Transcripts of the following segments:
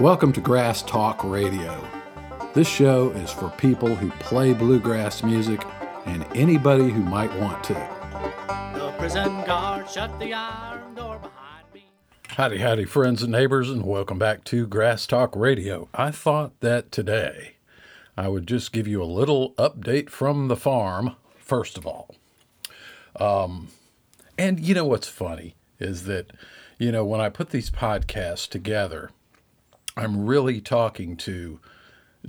Welcome to Grass Talk Radio. This show is for people who play bluegrass music and anybody who might want to. The prison guard shut the iron door behind me. Howdy, howdy, friends and neighbors, and welcome back to Grass Talk Radio. I thought that today I would just give you a little update from the farm, first of all. Um, and you know what's funny is that, you know, when I put these podcasts together, I'm really talking to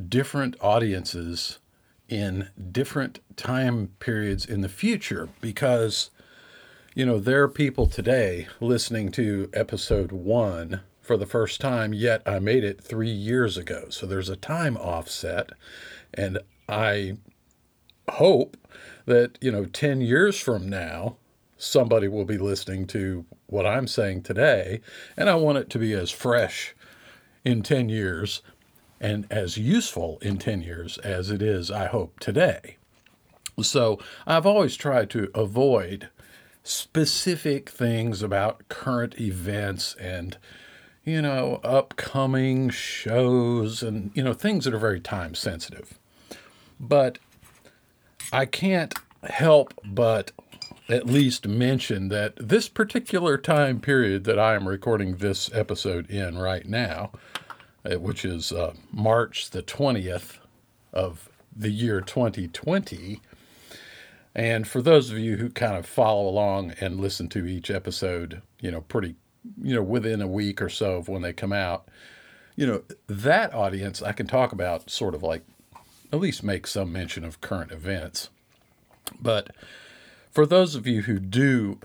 different audiences in different time periods in the future because, you know, there are people today listening to episode one for the first time, yet I made it three years ago. So there's a time offset. And I hope that, you know, 10 years from now, somebody will be listening to what I'm saying today. And I want it to be as fresh in 10 years and as useful in 10 years as it is, I hope, today. So I've always tried to avoid specific things about current events and, you know, upcoming shows and, you know, things that are very time sensitive. But I can't help but at least mention that this particular time period that I am recording this episode in right now, which is uh, March the 20th of the year 2020. And for those of you who kind of follow along and listen to each episode, you know, pretty, you know, within a week or so of when they come out, you know, that audience I can talk about sort of like at least make some mention of current events. But for those of you who do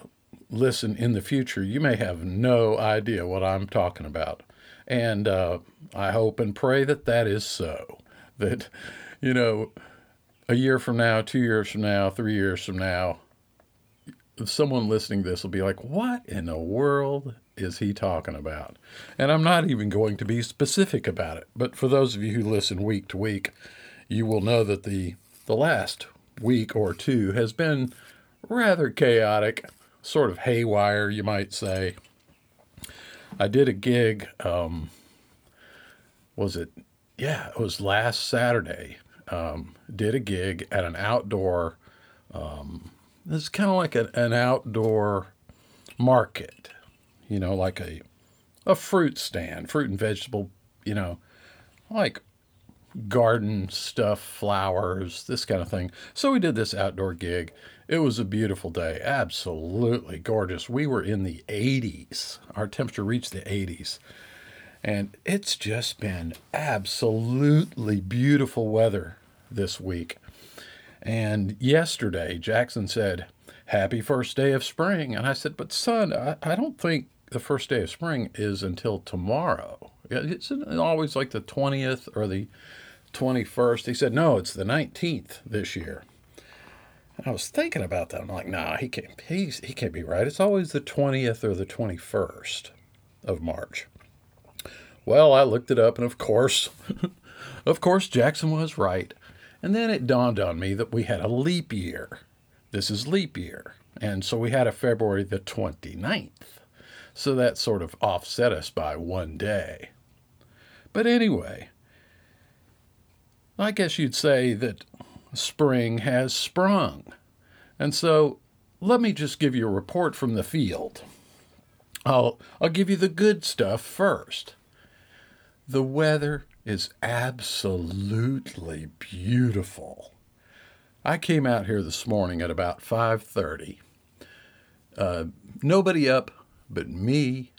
listen in the future, you may have no idea what I'm talking about. And uh, I hope and pray that that is so. That, you know, a year from now, two years from now, three years from now, someone listening to this will be like, what in the world is he talking about? And I'm not even going to be specific about it. But for those of you who listen week to week, you will know that the, the last week or two has been rather chaotic, sort of haywire, you might say. I did a gig, um, was it? Yeah, it was last Saturday. Um, did a gig at an outdoor, um, it's kind of like an outdoor market, you know, like a, a fruit stand, fruit and vegetable, you know, like garden stuff, flowers, this kind of thing. So we did this outdoor gig. It was a beautiful day, absolutely gorgeous. We were in the 80s. Our temperature reached the 80s. And it's just been absolutely beautiful weather this week. And yesterday, Jackson said, Happy first day of spring. And I said, But son, I, I don't think the first day of spring is until tomorrow. It's always like the 20th or the 21st. He said, No, it's the 19th this year. And I was thinking about that. I'm like, nah, he can't, he's, he can't be right. It's always the 20th or the 21st of March. Well, I looked it up, and of course, of course, Jackson was right. And then it dawned on me that we had a leap year. This is leap year. And so we had a February the 29th. So that sort of offset us by one day. But anyway, I guess you'd say that spring has sprung. And so let me just give you a report from the field. I'll, I'll give you the good stuff first. The weather is absolutely beautiful. I came out here this morning at about 5:30. Uh, nobody up but me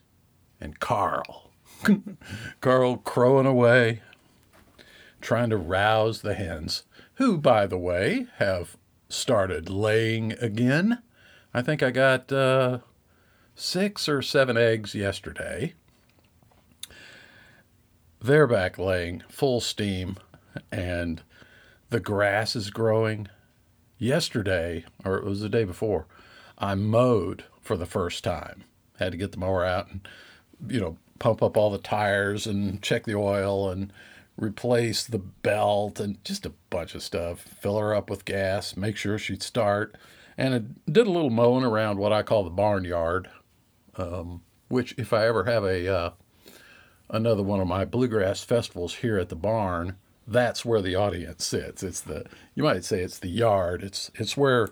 and Carl. Carl crowing away, trying to rouse the hens, who, by the way, have started laying again. I think I got uh, six or seven eggs yesterday. They're back laying full steam, and the grass is growing. Yesterday, or it was the day before, I mowed for the first time. Had to get the mower out and, you know, pump up all the tires and check the oil and replace the belt and just a bunch of stuff. Fill her up with gas, make sure she'd start. And I did a little mowing around what I call the barnyard, um, which, if I ever have a uh, another one of my bluegrass festivals here at the barn, that's where the audience sits. It's the you might say it's the yard. It's it's where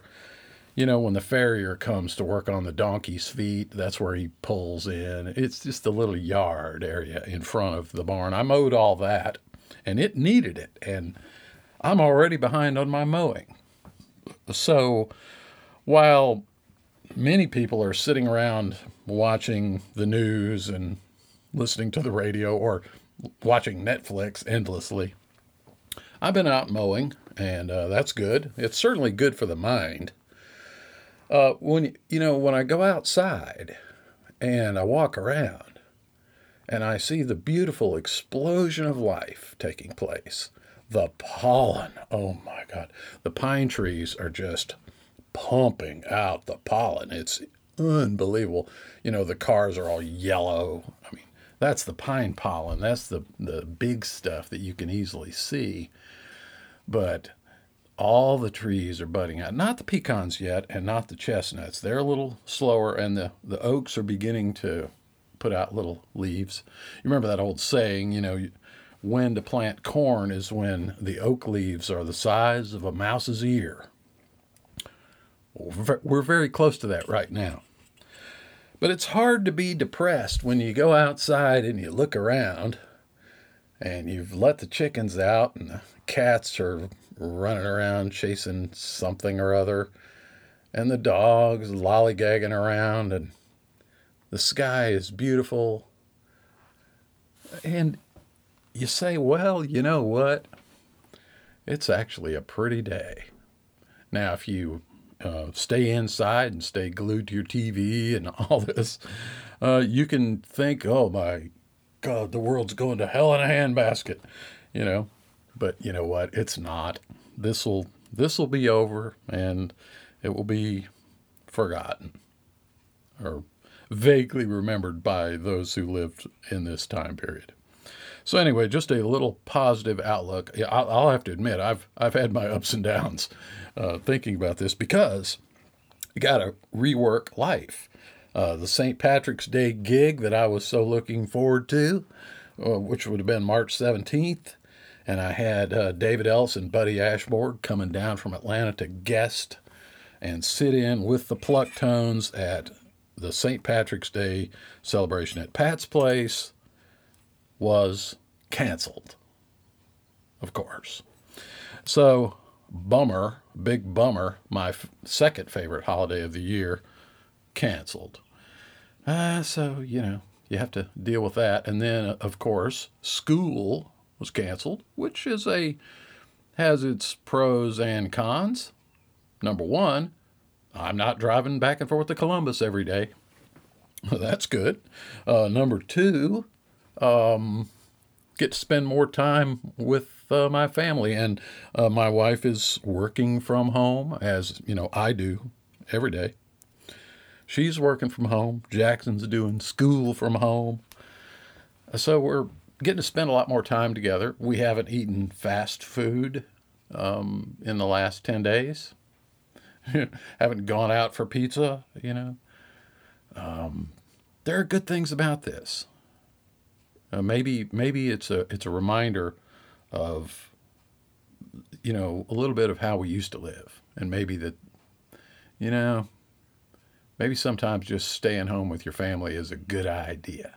you know when the farrier comes to work on the donkey's feet, that's where he pulls in. It's just a little yard area in front of the barn. I mowed all that and it needed it and I'm already behind on my mowing. So while many people are sitting around watching the news and listening to the radio or watching Netflix endlessly. I've been out mowing, and uh, that's good. It's certainly good for the mind. Uh, when you know when I go outside and I walk around and I see the beautiful explosion of life taking place, the pollen. Oh my God, the pine trees are just pumping out the pollen. It's unbelievable. You know, the cars are all yellow. I mean, that's the pine pollen. That's the, the big stuff that you can easily see. But all the trees are budding out. Not the pecans yet, and not the chestnuts. They're a little slower, and the, the oaks are beginning to put out little leaves. You remember that old saying, you know, when to plant corn is when the oak leaves are the size of a mouse's ear. We're very close to that right now. But it's hard to be depressed when you go outside and you look around and you've let the chickens out and the cats are running around chasing something or other and the dogs lollygagging around and the sky is beautiful. And you say, well, you know what? It's actually a pretty day. Now, if you uh, stay inside and stay glued to your TV and all this, uh, you can think, oh my God, the world's going to hell in a handbasket, you know. But you know what? It's not. This will this will be over, and it will be forgotten or vaguely remembered by those who lived in this time period. So anyway, just a little positive outlook. I'll have to admit, I've I've had my ups and downs uh, thinking about this because you got to rework life. Uh, the St. Patrick's Day gig that I was so looking forward to, uh, which would have been March 17th, and I had uh, David Ellis and Buddy Ashboard coming down from Atlanta to guest and sit in with the Pluck Tones at the St. Patrick's Day celebration at Pat's Place was canceled, of course. So, bummer, big bummer, my f- second favorite holiday of the year, canceled. Uh, so, you know, you have to deal with that. And then, of course, school was canceled, which is a has its pros and cons. Number one, I'm not driving back and forth to Columbus every day. That's good. Uh, number two, um, get to spend more time with uh, my family. And uh, my wife is working from home, as you know I do every day. She's working from home. Jackson's doing school from home. So we're getting to spend a lot more time together. We haven't eaten fast food um, in the last 10 days. haven't gone out for pizza, you know. Um, there are good things about this. Uh, maybe maybe it's a it's a reminder of you know a little bit of how we used to live, and maybe that you know maybe sometimes just staying home with your family is a good idea.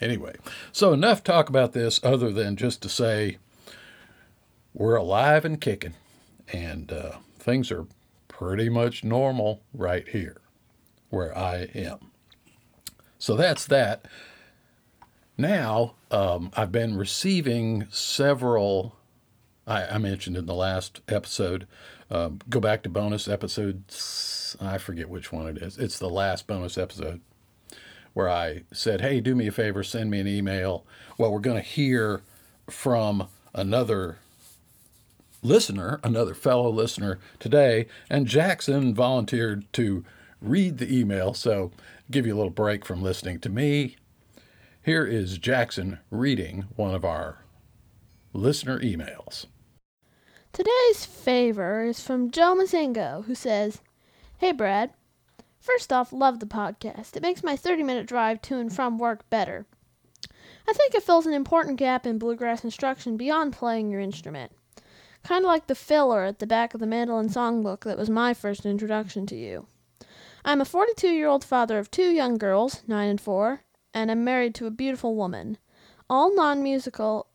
Anyway, so enough talk about this other than just to say we're alive and kicking, and uh, things are pretty much normal right here where I am. So that's that. Now, um, I've been receiving several, I, I, mentioned in the last episode. Um, go back to bonus episode, I forget which one it is. It's the last bonus episode where I said, hey, do me a favor, send me an email. Well, we're going to hear from another listener, another fellow listener today, and Jackson volunteered to read the email. So, give you a little break from listening to me here is Jackson reading one of our listener emails. Today's favor is from Joe Mazingo, who says, Hey, Brad. First off, love the podcast. It makes my 30 minute drive to and from work better. I think it fills an important gap in bluegrass instruction beyond playing your instrument. Kind of like the filler at the back of the mandolin songbook that was my first introduction to you. I'm a 42 year old father of two young girls, 9 and 4, and am married to a beautiful woman. All non musical,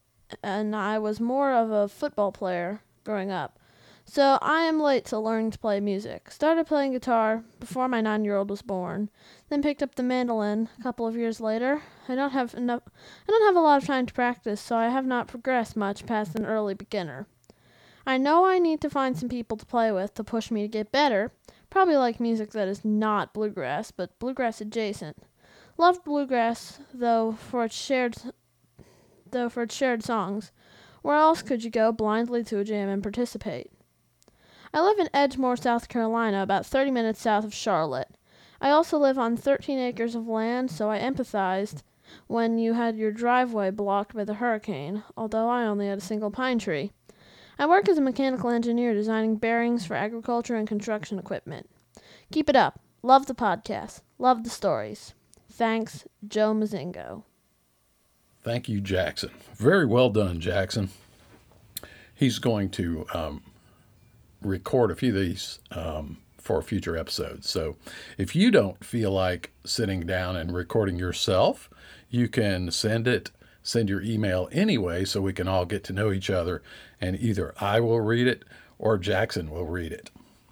and I was more of a football player growing up. So I am late to learning to play music. Started playing guitar before my nine year old was born, then picked up the mandolin a couple of years later. I don't have enough I don't have a lot of time to practice, so I have not progressed much past an early beginner. I know I need to find some people to play with to push me to get better. Probably like music that is not bluegrass, but bluegrass adjacent. Love bluegrass though for its shared though for its shared songs. Where else could you go blindly to a jam and participate? I live in Edgemoor, South Carolina, about 30 minutes south of Charlotte. I also live on 13 acres of land, so I empathized when you had your driveway blocked by the hurricane, although I only had a single pine tree. I work as a mechanical engineer designing bearings for agriculture and construction equipment. Keep it up. Love the podcast. Love the stories. Thanks, Joe Mazingo. Thank you, Jackson. Very well done, Jackson. He's going to um, record a few of these um, for future episodes. So if you don't feel like sitting down and recording yourself, you can send it, send your email anyway, so we can all get to know each other. And either I will read it or Jackson will read it.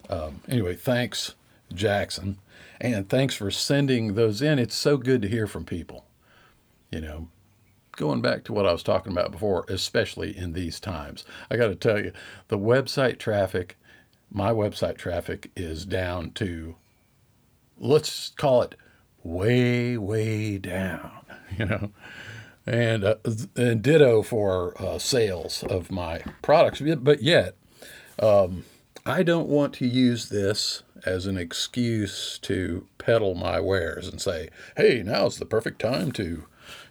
Um, anyway, thanks, Jackson. And thanks for sending those in. It's so good to hear from people. You know, going back to what I was talking about before, especially in these times. I got to tell you, the website traffic, my website traffic is down to, let's call it way, way down, you know. And, uh, and ditto for uh, sales of my products. But yet, um, I don't want to use this as an excuse to peddle my wares and say, hey, now's the perfect time to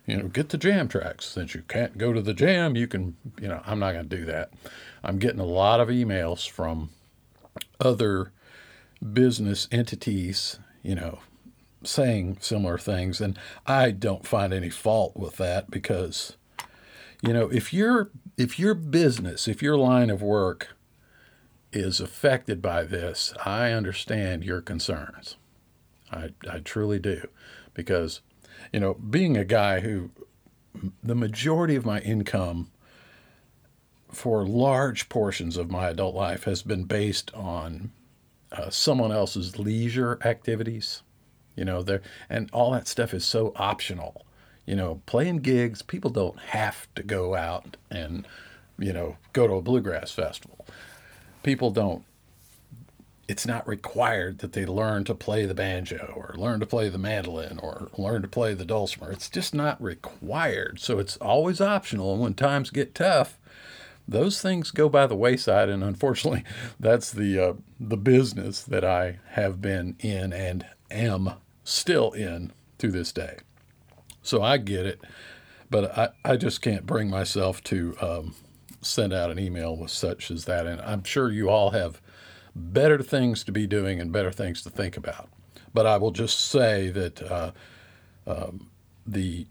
you know, get the jam tracks. Since you can't go to the jam, you can, you know, I'm not going to do that. I'm getting a lot of emails from other business entities, you know, saying similar things. And I don't find any fault with that because, you know, if your if your business, if your line of work is affected by this, I understand your concerns. I, I truly do. Because you know, being a guy who the majority of my income for large portions of my adult life has been based on uh, someone else's leisure activities. You know, there and all that stuff is so optional. You know, playing gigs, people don't have to go out and, you know, go to a bluegrass festival. People don't it's not required that they learn to play the banjo or learn to play the mandolin or learn to play the dulcimer. It's just not required. So it's always optional. And when times get tough, those things go by the wayside. And unfortunately, that's the uh, the business that I have been in and am still in to this day. So I get it, but I, I just can't bring myself to um, send out an email with such as that. And I'm sure you all have better things to be doing and better things to think about. But I will just say that uh, um, the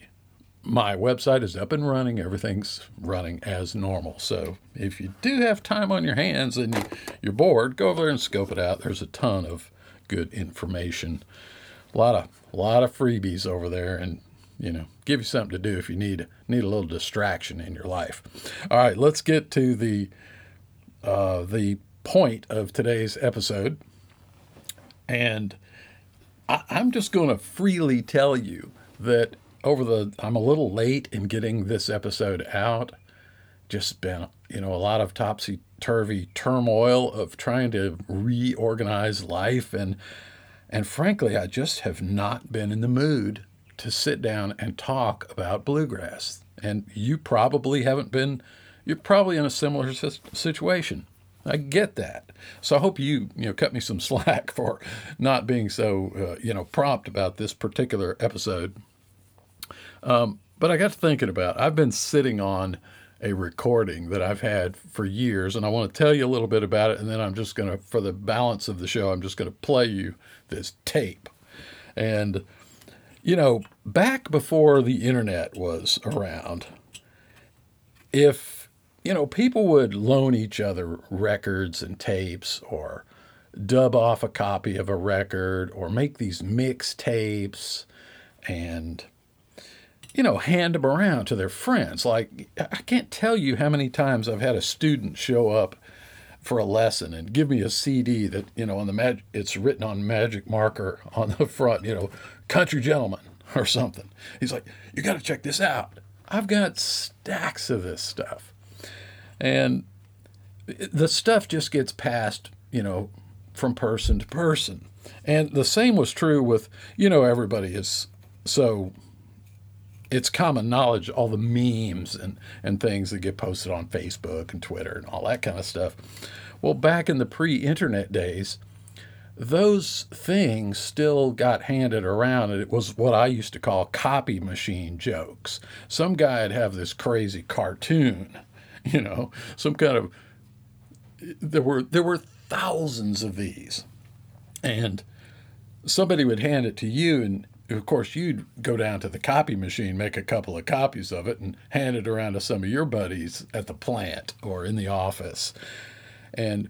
my website is up and running. Everything's running as normal. So if you do have time on your hands and you're bored, go over there and scope it out. There's a ton of good information. A lot of a lot of freebies over there, and you know, give you something to do if you need need a little distraction in your life. All right, let's get to the uh, the point of today's episode. And I, am just going to freely tell you that over the, I'm a little late in getting this episode out. Just been, you know, a lot of topsy turvy turmoil of trying to reorganize life. And, and frankly, I just have not been in the mood to sit down and talk about bluegrass. And you probably haven't been, you're probably in a similar situation. I get that. So I hope you you know cut me some slack for not being so uh, you know prompt about this particular episode. Um, but I got to thinking about. I've been sitting on a recording that I've had for years, and I want to tell you a little bit about it, and then I'm just going to, for the balance of the show, I'm just going to play you this tape. And you know, back before the internet was around, if you know people would loan each other records and tapes or dub off a copy of a record or make these mix tapes and you know hand them around to their friends. Like i can't tell you how many times i've had a student show up for a lesson and give me a cd that you know on the mag- it's written on magic marker on the front you know country gentleman or something. He's like you got to check this out. I've got stacks of this stuff. And the stuff just gets passed you know from person to person. And the same was true with, you know, everybody is so it's common knowledge all the memes and, and things that get posted on Facebook and Twitter and all that kind of stuff. Well, back in the pre internet days, those things still got handed around, and it was what I used to call copy machine jokes. Some guy'd have this crazy cartoon, you know, some kind of there were there were thousands of these. And somebody would hand it to you, and of course, you'd go down to the copy machine, make a couple of copies of it, and hand it around to some of your buddies at the plant or in the office. And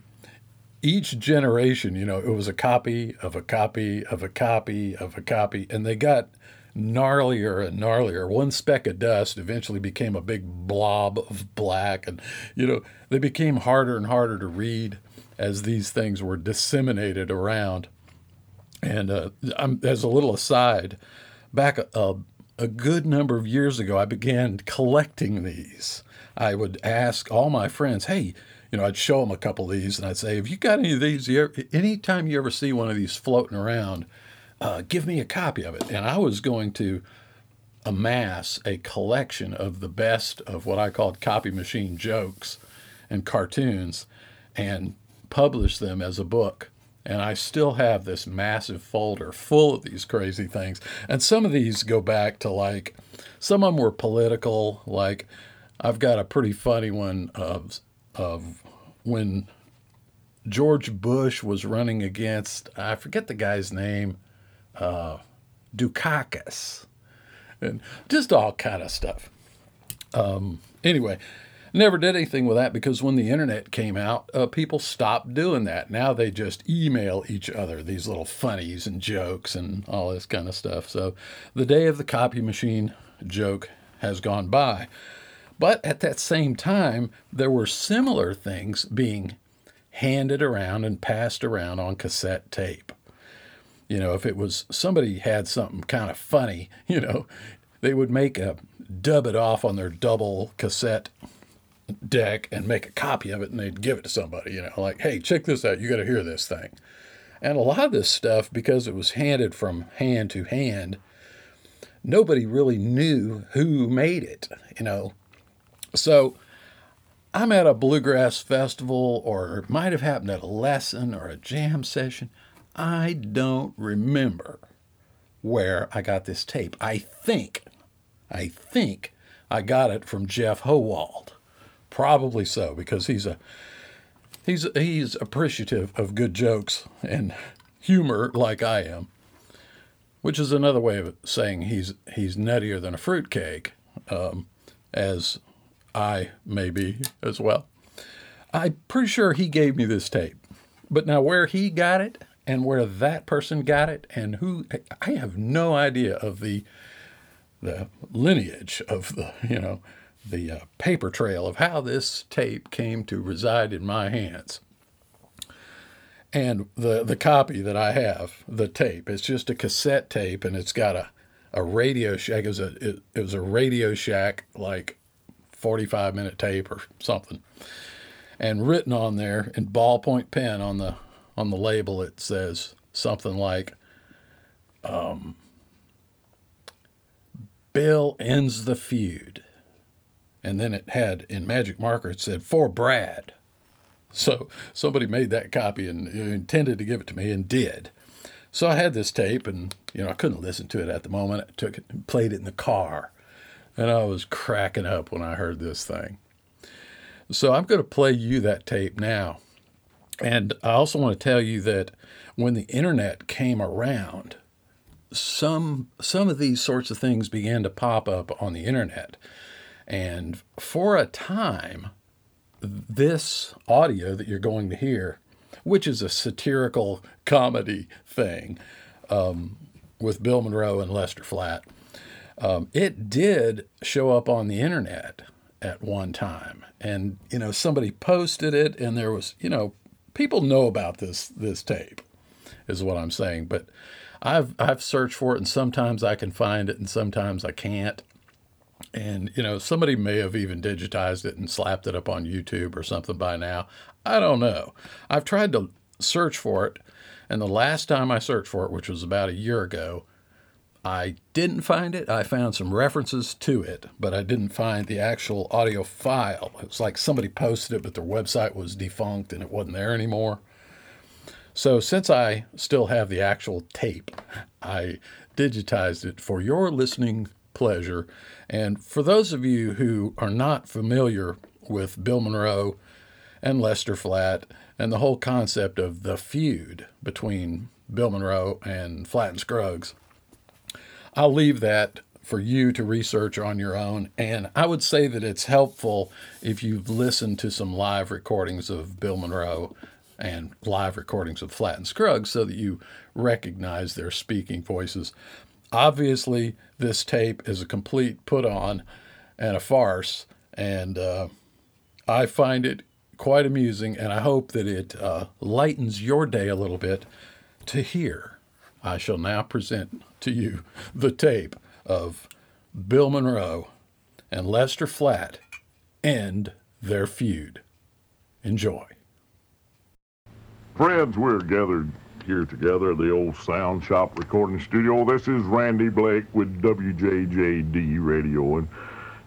each generation, you know, it was a copy of a copy of a copy of a copy, and they got gnarlier and gnarlier. One speck of dust eventually became a big blob of black, and you know, they became harder and harder to read as these things were disseminated around. And uh, as a little aside, back a, a good number of years ago, I began collecting these. I would ask all my friends, hey, you know, I'd show them a couple of these and I'd say, have you got any of these? You ever, anytime you ever see one of these floating around, uh, give me a copy of it. And I was going to amass a collection of the best of what I called copy machine jokes and cartoons and publish them as a book. And I still have this massive folder full of these crazy things. And some of these go back to like, some of them were political. Like, I've got a pretty funny one of, of when George Bush was running against, I forget the guy's name, uh, Dukakis, and just all kind of stuff. Um, anyway, Never did anything with that because when the internet came out, uh, people stopped doing that. Now they just email each other these little funnies and jokes and all this kind of stuff. So the day of the copy machine joke has gone by. But at that same time, there were similar things being handed around and passed around on cassette tape. You know, if it was somebody had something kind of funny, you know, they would make a dub it off on their double cassette deck and make a copy of it and they'd give it to somebody, you know, like, hey, check this out. You got to hear this thing. And a lot of this stuff, because it was handed from hand to hand, nobody really knew who made it, you know. So I'm at a bluegrass festival, or it might have happened at a lesson or a jam session. I don't remember where I got this tape. I think, I think I got it from Jeff Howald. Probably so, because he's a he's he's appreciative of good jokes and humor like I am, which is another way of saying he's he's nuttier than a fruitcake, um, as I may be as well. I'm pretty sure he gave me this tape, but now where he got it and where that person got it and who I have no idea of the the lineage of the you know the uh, paper trail of how this tape came to reside in my hands. And the, the copy that I have, the tape, it's just a cassette tape and it's got a, a Radio Shack. It was a, it, it was a Radio Shack, like 45 minute tape or something. And written on there in ballpoint pen on the, on the label, it says something like, um, Bill ends the feud and then it had in magic marker it said for Brad. So somebody made that copy and intended to give it to me and did. So I had this tape and you know I couldn't listen to it at the moment. I took it and played it in the car. And I was cracking up when I heard this thing. So I'm going to play you that tape now. And I also want to tell you that when the internet came around, some some of these sorts of things began to pop up on the internet. And for a time, this audio that you're going to hear, which is a satirical comedy thing um, with Bill Monroe and Lester Flatt, um, it did show up on the internet at one time. And, you know, somebody posted it, and there was, you know, people know about this this tape, is what I'm saying. But I've I've searched for it, and sometimes I can find it, and sometimes I can't. And, you know, somebody may have even digitized it and slapped it up on YouTube or something by now. I don't know. I've tried to search for it, and the last time I searched for it, which was about a year ago, I didn't find it. I found some references to it, but I didn't find the actual audio file. It was like somebody posted it, but their website was defunct and it wasn't there anymore. So, since I still have the actual tape, I digitized it for your listening pleasure. And for those of you who are not familiar with Bill Monroe and Lester Flatt and the whole concept of the feud between Bill Monroe and Flatt and Scruggs, I'll leave that for you to research on your own. And I would say that it's helpful if you've listened to some live recordings of Bill Monroe and live recordings of Flatt and Scruggs so that you recognize their speaking voices. Obviously, this tape is a complete put on and a farce, and uh, I find it quite amusing, and I hope that it uh, lightens your day a little bit to hear. I shall now present to you the tape of Bill Monroe and Lester Flatt end their feud. Enjoy. Friends, we're gathered here together at the old Sound Shop recording studio. This is Randy Blake with WJJD Radio in,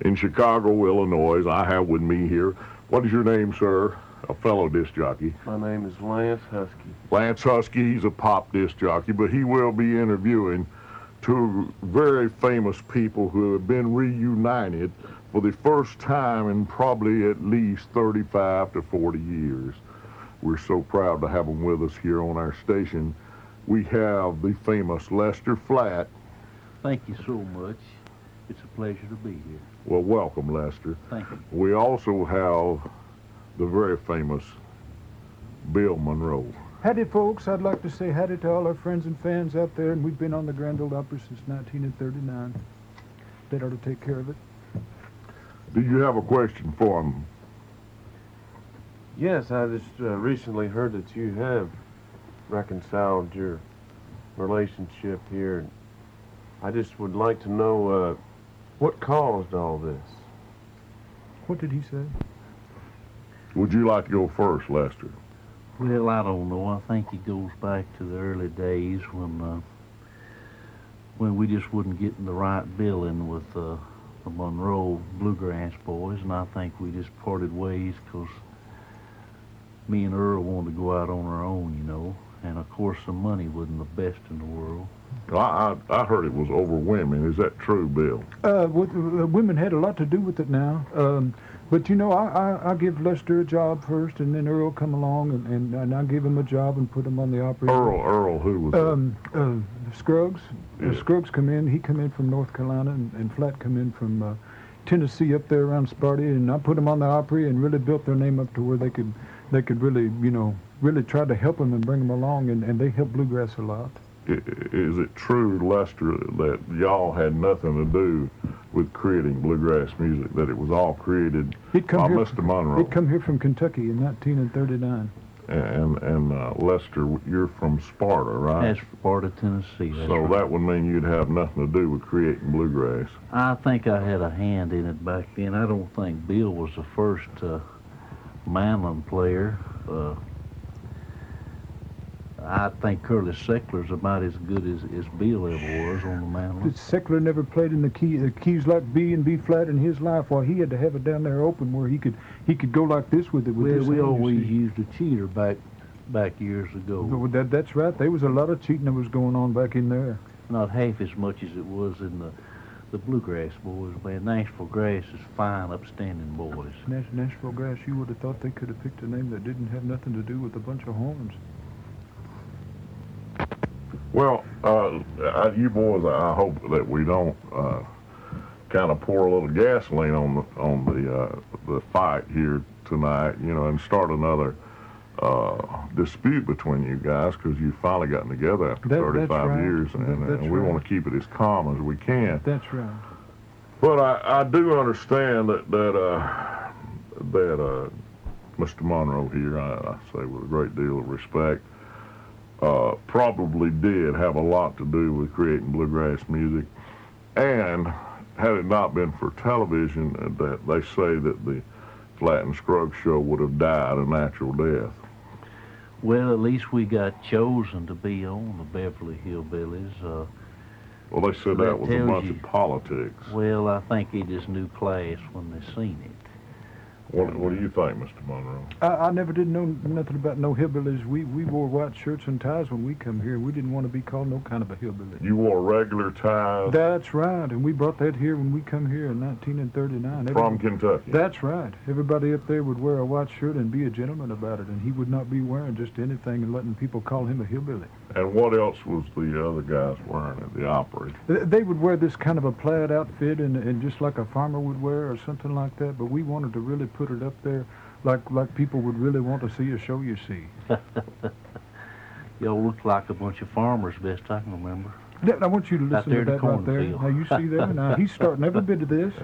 in Chicago, Illinois. I have with me here, what is your name, sir? A fellow disc jockey. My name is Lance Husky. Lance Husky, he's a pop disc jockey, but he will be interviewing two very famous people who have been reunited for the first time in probably at least 35 to 40 years. We're so proud to have them with us here on our station. We have the famous Lester Flatt. Thank you so much. It's a pleasure to be here. Well, welcome, Lester. Thank you. We also have the very famous Bill Monroe. Howdy, folks. I'd like to say howdy to all our friends and fans out there, and we've been on the Grand Ole Opry since 1939. That ought to take care of it. Do you have a question for him? Yes, I just uh, recently heard that you have reconciled your relationship here. I just would like to know uh, what caused all this. What did he say? Would you like to go first, Lester? Well, I don't know. I think it goes back to the early days when uh, when we just wasn't getting the right billing with uh, the Monroe Bluegrass Boys, and I think we just parted ways because me and Earl wanted to go out on our own, you know. And of course, the money wasn't the best in the world. I, I, I heard it was over women. Is that true, Bill? Uh, with, uh, women had a lot to do with it now. Um, but you know, I, I, I give Lester a job first, and then Earl come along, and, and, and I give him a job and put him on the operator. Earl, Earl, who was that? Um, uh, Scruggs. Uh, Yeah. Scruggs come in. He come in from North Carolina, and, and Flatt come in from uh, Tennessee up there around Sparty, and I put them on the Opry and really built their name up to where they could, they could really, you know, really try to help them and bring them along, and, and they helped bluegrass a lot. Is it true, Lester, that y'all had nothing to do with creating bluegrass music? That it was all created He'd come by here. Mr. Monroe? He'd come here from Kentucky in 1939. And and uh, Lester, you're from Sparta, right? That's Sparta, Tennessee. That's so right. that would mean you'd have nothing to do with creating bluegrass. I think I had a hand in it back then. I don't think Bill was the first uh, mandolin player. Uh, I think Curly Seckler's about as good as, as Bill ever was on the mandolin. Seckler never played in the key, the keys like B and B flat in his life. While he had to have it down there open where he could he could go like this with it. With Well, we hand, always used a cheater back back years ago. Well, That, that's right. There was a lot of cheating that was going on back in there. Not half as much as it was in the the bluegrass boys. Man, Nashville Grass is fine, upstanding boys. Nash, Nashville Grass, you would have thought they could have picked a name that didn't have nothing to do with a bunch of horns. Well, uh, I, I, you boys, I hope that we don't uh, kind of pour a little gasoline on the on the uh, the fight here tonight, you know, and start another uh, dispute between you guys because you've finally gotten together after That- 35 right. years, and, That- and we right. want to keep it as calm as we can. That's right. But I, I do understand that that uh, that uh, Mr. Monroe here, I, I say with a great deal of respect, uh, probably did have a lot to do with creating bluegrass music, and had it not been for television, uh, that they say that the Flatt and Scruggs show would have died a natural death. Well, at least we got chosen to be on the Beverly Hillbillies. Uh, Well, they said That that was a bunch you- of politics. well, I think it is new class when they seen it. What, what do you think, Mr. Monroe? I, I never did know nothing about no hillbillies. We we wore white shirts and ties when we come here. We didn't want to be called no kind of a hillbilly. You wore regular ties That's right, and we brought that here when we come here in 1939. from Kentucky. That's right. Everybody up there would wear a white shirt and be a gentleman about it, and he would not be wearing just anything and letting people call him a hillbilly. And what else was the other guys wearing at the opera? They would wear this kind of a plaid outfit and, and just like a farmer would wear or something like that, but we wanted to really put it up there like like people would really want to see a show you see. Y'all look like a bunch of farmers, best I can remember. Yeah, I want you to listen there to in the that right there. cornfield. Now you see that? Now he's starting every bit of this.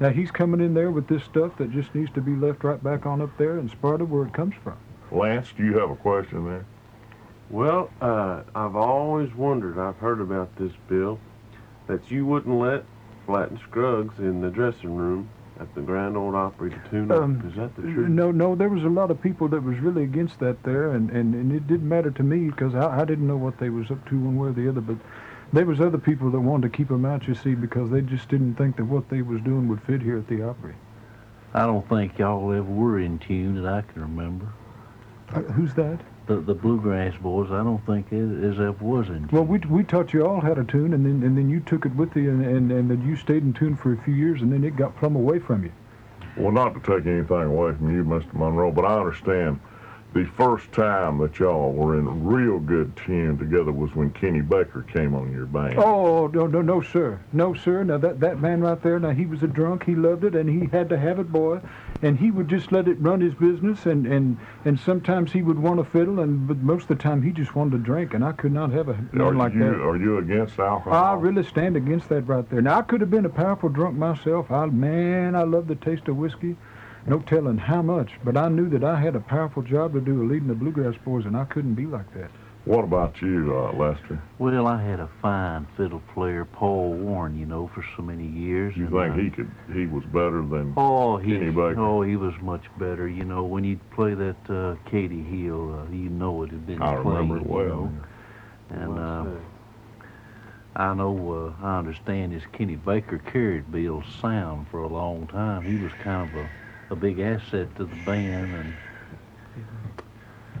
Now he's coming in there with this stuff that just needs to be left right back on up there in Sparta where it comes from. Lance, do you have a question there? Well, uh, I've always wondered, I've heard about this, Bill, that you wouldn't let Flatt and Scruggs in the dressing room at the Grand Ole Opry to tune up. Um, Is that the truth? No, no, there was a lot of people that was really against that there, and, and, and it didn't matter to me because I, I didn't know what they was up to one way or the other. But there was other people that wanted to keep them out, you see, because they just didn't think that what they was doing would fit here at the Opry. I don't think y'all ever were in tune that I can remember. Uh, who's that? The the bluegrass boys, I don't think it, it ever was in tune. Well, we, we taught you all how to tune, and then and then you took it with you, and, and, and then you stayed in tune for a few years, and then it got plumb away from you. Well, not to take anything away from you, Mr. Monroe, but I understand the first time that y'all were in real good tune together was when Kenny Baker came on your band. Oh, no, no, no, sir. No, sir. Now, that, that man right there, now, he was a drunk. He loved it, and he had to have it, boy. And he would just let it run his business, and, and, and sometimes he would want to fiddle, and but most of the time he just wanted to drink, and I could not have a are like you that. are you against alcohol? I really stand against that right there. Now, I could have been a powerful drunk myself. I, man, I love the taste of whiskey. No telling how much, but I knew that I had a powerful job to do leading the Bluegrass Boys, and I couldn't be like that. What about you, uh, Lester? Well, I had a fine fiddle player, Paul Warren, you know, for so many years. You think uh, he could he was better than Oh, he Kenny Baker? oh he was much better. You know, when you'd play that uh, Katy Hill, uh, you know it had been I played. remember it you well. know. And Well uh. I know, uh, I understand this Kenny Baker carried Bill's sound for a long time. He was kind of a, a big asset to the band, and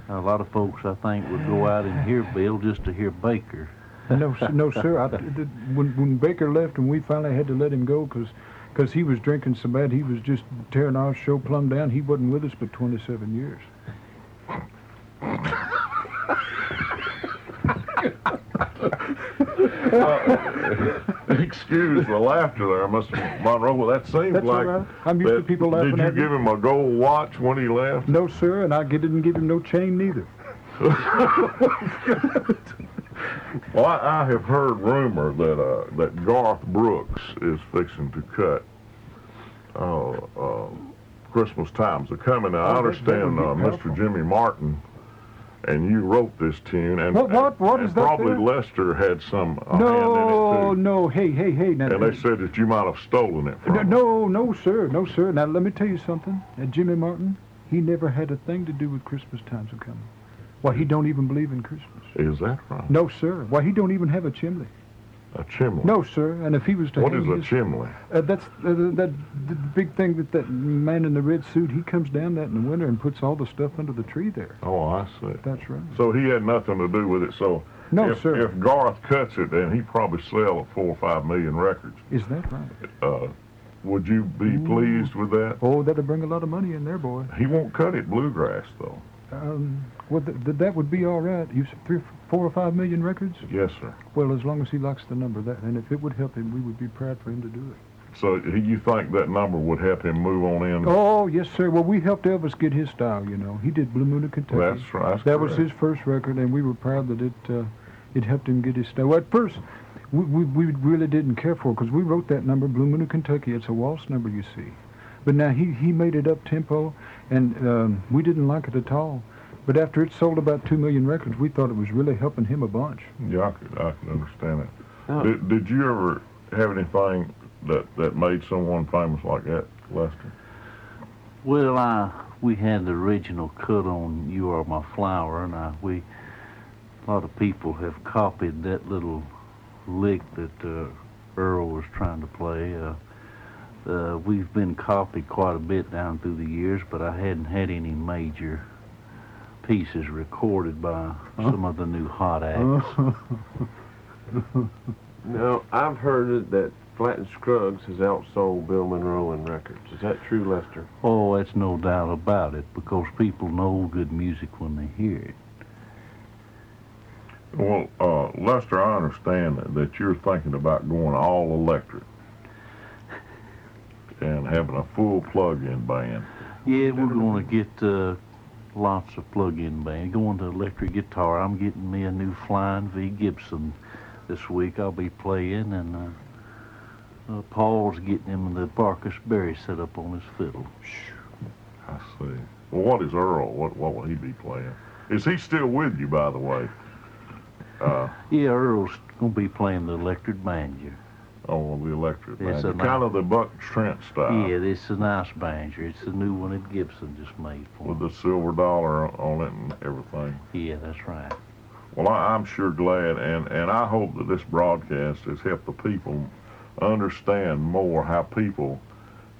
a lot of folks, I think, would go out and hear Bill just to hear Baker. No, no, sir. I, when when Baker left and we finally had to let him go because he was drinking so bad he was just tearing our show plumb down. He wasn't with us but 27 years. Excuse the laughter there, Mr. Monroe. Well, that seems That's like. right. I'm used to that- people laughing Did you give him a gold watch when he left? No, sir, and I didn't give him no chain neither. Well, I, I have heard rumor that uh, that Garth Brooks is fixing to cut. Uh, uh, Christmas times are coming. Now, I Oh, that understand uh. Mr. Jimmy Martin, and you wrote this tune, and What- what- what and is that probably there? Lester had some uh, no, hand in it too. no, hey, hey, hey. Now, And they said that you might have stolen it from no, him. no, no, sir, no, sir. Now, let me tell you something. Uh, Jimmy Martin, he never had a thing to do with Christmas times are coming. Why, he don't even believe in Christmas. Is that right? No, sir. Why, he don't even have a chimney. A chimney. No, sir. And if he was to What is a his- chimney? Uh, that's uh, that the big thing that that man in the red suit. He comes down that in the winter and puts all the stuff under the tree there. Oh, I see. That's right. So he had nothing to do with it. So No, if, sir. if Garth cuts it, then he probably sell four or five million records. Is that right? Uh, would you be pleased with that? Oh, that'll bring a lot of money in there, boy. He won't cut it bluegrass though. Um, well, th- th- that would be all right. You three, four or five million records? Yes, sir. Well, as long as he likes the number, that, and if it would help him, we would be proud for him to do it. So you think that number would help him move on in? Oh, yes, sir. Well, we helped Elvis get his style, you know. He did Blue Moon of Kentucky. That's right. That's that was his first record, and we were proud that it uh, it helped him get his style. Well, at first, we, we, we really didn't care for it because we wrote that number, Blue Moon of Kentucky. It's a waltz number, you see. But now he, he made it up tempo, and um, we didn't like it at all. But after it sold about two million records, we thought it was really helping him a bunch. Yeah, I could, I could understand that. Now, Did, did you ever have anything that, that made someone famous like that, Lester? Well, I we had the original cut on "You Are My Flower," and I we a lot of people have copied that little lick that uh, Earl was trying to play. Uh, uh, we've been copied quite a bit down through the years, but I hadn't had any major pieces recorded by some of the new hot acts. now, I've heard that Flatt and Scruggs has outsold Bill Monroe in records. Is that true, Lester? Oh, that's no doubt about it, because people know good music when they hear it. Well, uh, Lester, I understand that, that you're thinking about going all electric and having a full plug-in band. Yeah, we're going to get uh, lots of plug-in band. Going to electric guitar. I'm getting me a new Flying V Gibson this week. I'll be playing, and uh, uh, Paul's getting him the Barkus Berry set up on his fiddle. I see. Well, what is Earl? What what will he be playing? Is he still with you, by the way? Uh, Yeah, Earl's to be playing the electric banjo. On the electric Yes, band, sir, kind of the Buck Trent style, Yeah, this is a nice banjo. It's the new one that Gibson just made for with him. the silver dollar on it and everything. Yeah, that's right. Well, I, I'm sure glad, and, and I hope that this broadcast has helped the people understand more how people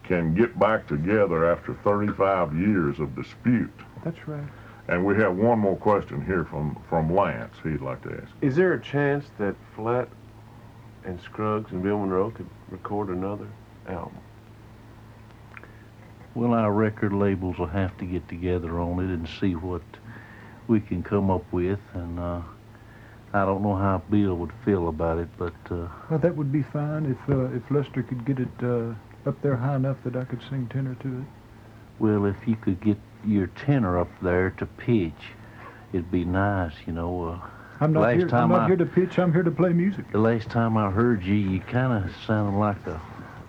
can get back together after 35 years of dispute. That's right. And we have one more question here from, from Lance he'd like to ask. Is there a chance that Flatt and Scruggs and Bill Monroe could record another album? Well, our record labels will have to get together on it and see what we can come up with. And uh, I don't know how Bill would feel about it, but uh, Well, that would be fine if uh, if Lester could get it uh, up there high enough that I could sing tenor to it. well, if you could get your tenor up there to pitch, it'd be nice, you know. I'm not Last here. I'm not I- here to pitch. I'm here to play music. the last time I heard you, you kind of sounded like a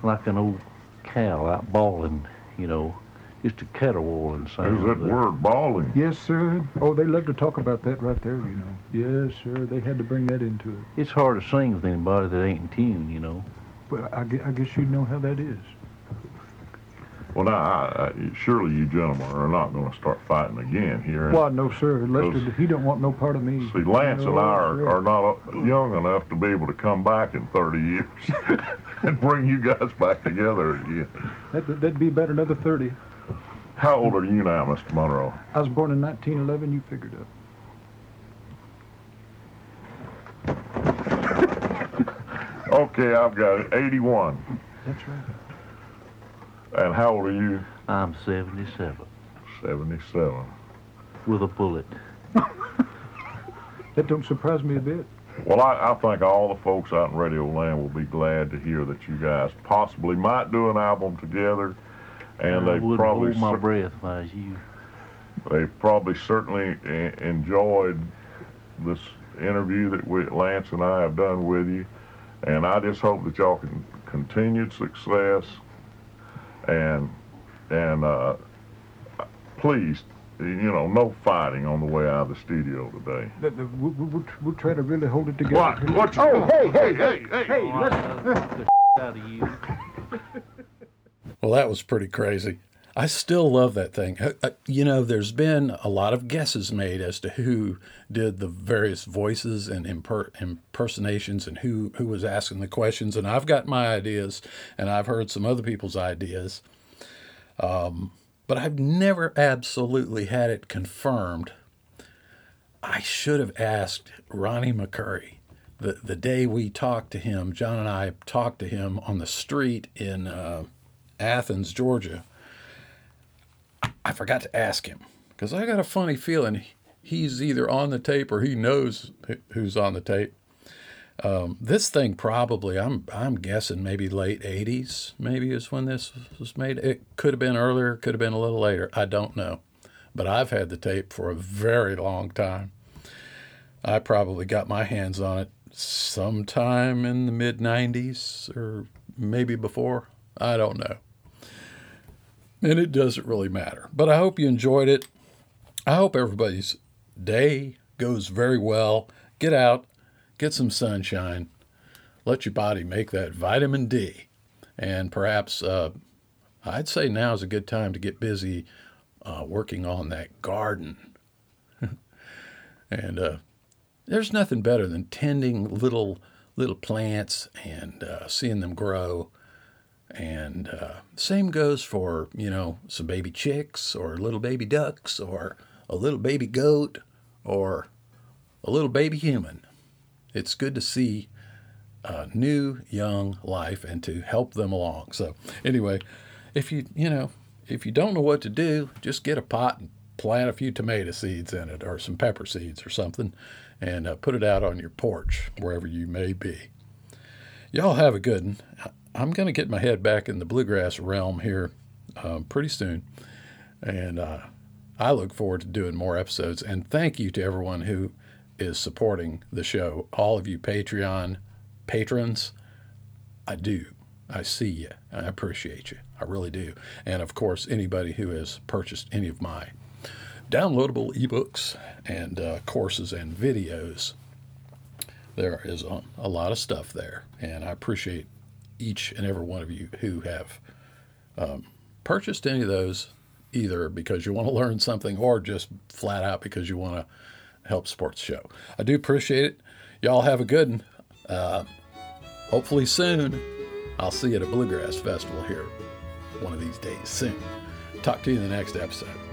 like an old cow out bawling, you know, just a caterwauling sound. There's that there. word bawling. Yes, sir. Oh, they love to talk about that right there. You know. Yes, sir. They had to bring that into it. It's hard to sing with anybody that ain't in tune, you know. But I, I guess you know how that is. Well, now, I, I, surely you gentlemen are not going to start fighting again here. Well, no, sir. Lester, he don't want no part of me. See, Lance and I are, are not uh, young enough to be able to come back in 30 years and bring you guys back together again. That, that'd be about another 30. How old are you now, Mr. Monroe? I was born in 1911. You figured up. Okay, I've got it. 81. That's right. And how old are you? I'm 77 77. with a bullet. That don't surprise me a bit. Well, I, I think all the folks out in Radio Land will be glad to hear that you guys possibly might do an album together. And I they wouldn't probably hold my cer- breath if I was you. they probably certainly e- enjoyed this interview that we, Lance and I have done with you. And I just hope that y'all can continued success and and uh, please, you know, no fighting on the way out of the studio today. That- that- We'll, we'll, we'll try to really hold it together. What? What? Oh, hey, hey, hey, hey! Hey, Oh, I listen. love the out of you. Well, that was pretty crazy. I still love that thing. Uh, uh, You know, there's been a lot of guesses made as to who did the various voices and imper- impersonations and who, who was asking the questions. And I've got my ideas, and I've heard some other people's ideas. Um, but I've never absolutely had it confirmed. I should have asked Ronnie McCoury the, the day we talked to him. John and I talked to him on the street in uh, Athens, Georgia. I forgot to ask him because I got a funny feeling he's either on the tape or he knows who's on the tape. Um, this thing probably, I'm I'm guessing maybe late 80s, maybe is when this was made. It could have been earlier, could have been a little later. I don't know. But I've had the tape for a very long time. I probably got my hands on it sometime in the mid 90s or maybe before. I don't know. And it doesn't really matter. But I hope you enjoyed it. I hope everybody's day goes very well. Get out, get some sunshine, let your body make that vitamin D. And perhaps uh, I'd say now is a good time to get busy uh, working on that garden. and uh, there's nothing better than tending little little plants and uh, seeing them grow. And uh, same goes for you know some baby chicks or little baby ducks or a little baby goat or a little baby human. It's good to see a new young life and to help them along. So anyway, if you you know if you don't know what to do, just get a pot and plant a few tomato seeds in it or some pepper seeds or something and uh, put it out on your porch wherever you may be. Y'all have a good one. I'm going to get my head back in the bluegrass realm here um, pretty soon. And uh, I look forward to doing more episodes. And thank you to everyone who is supporting the show. All of you Patreon patrons, I do. I see you. I appreciate you. I really do. And of course, anybody who has purchased any of my downloadable ebooks and uh, courses and videos. There is a, a, lot of stuff there, and I appreciate each and every one of you who have um, purchased any of those, either because you want to learn something or just flat out because you want to help support the show. I do appreciate it. Y'all have a good one. Uh, hopefully soon. I'll see you at a bluegrass festival here one of these days soon. Talk to you in the next episode.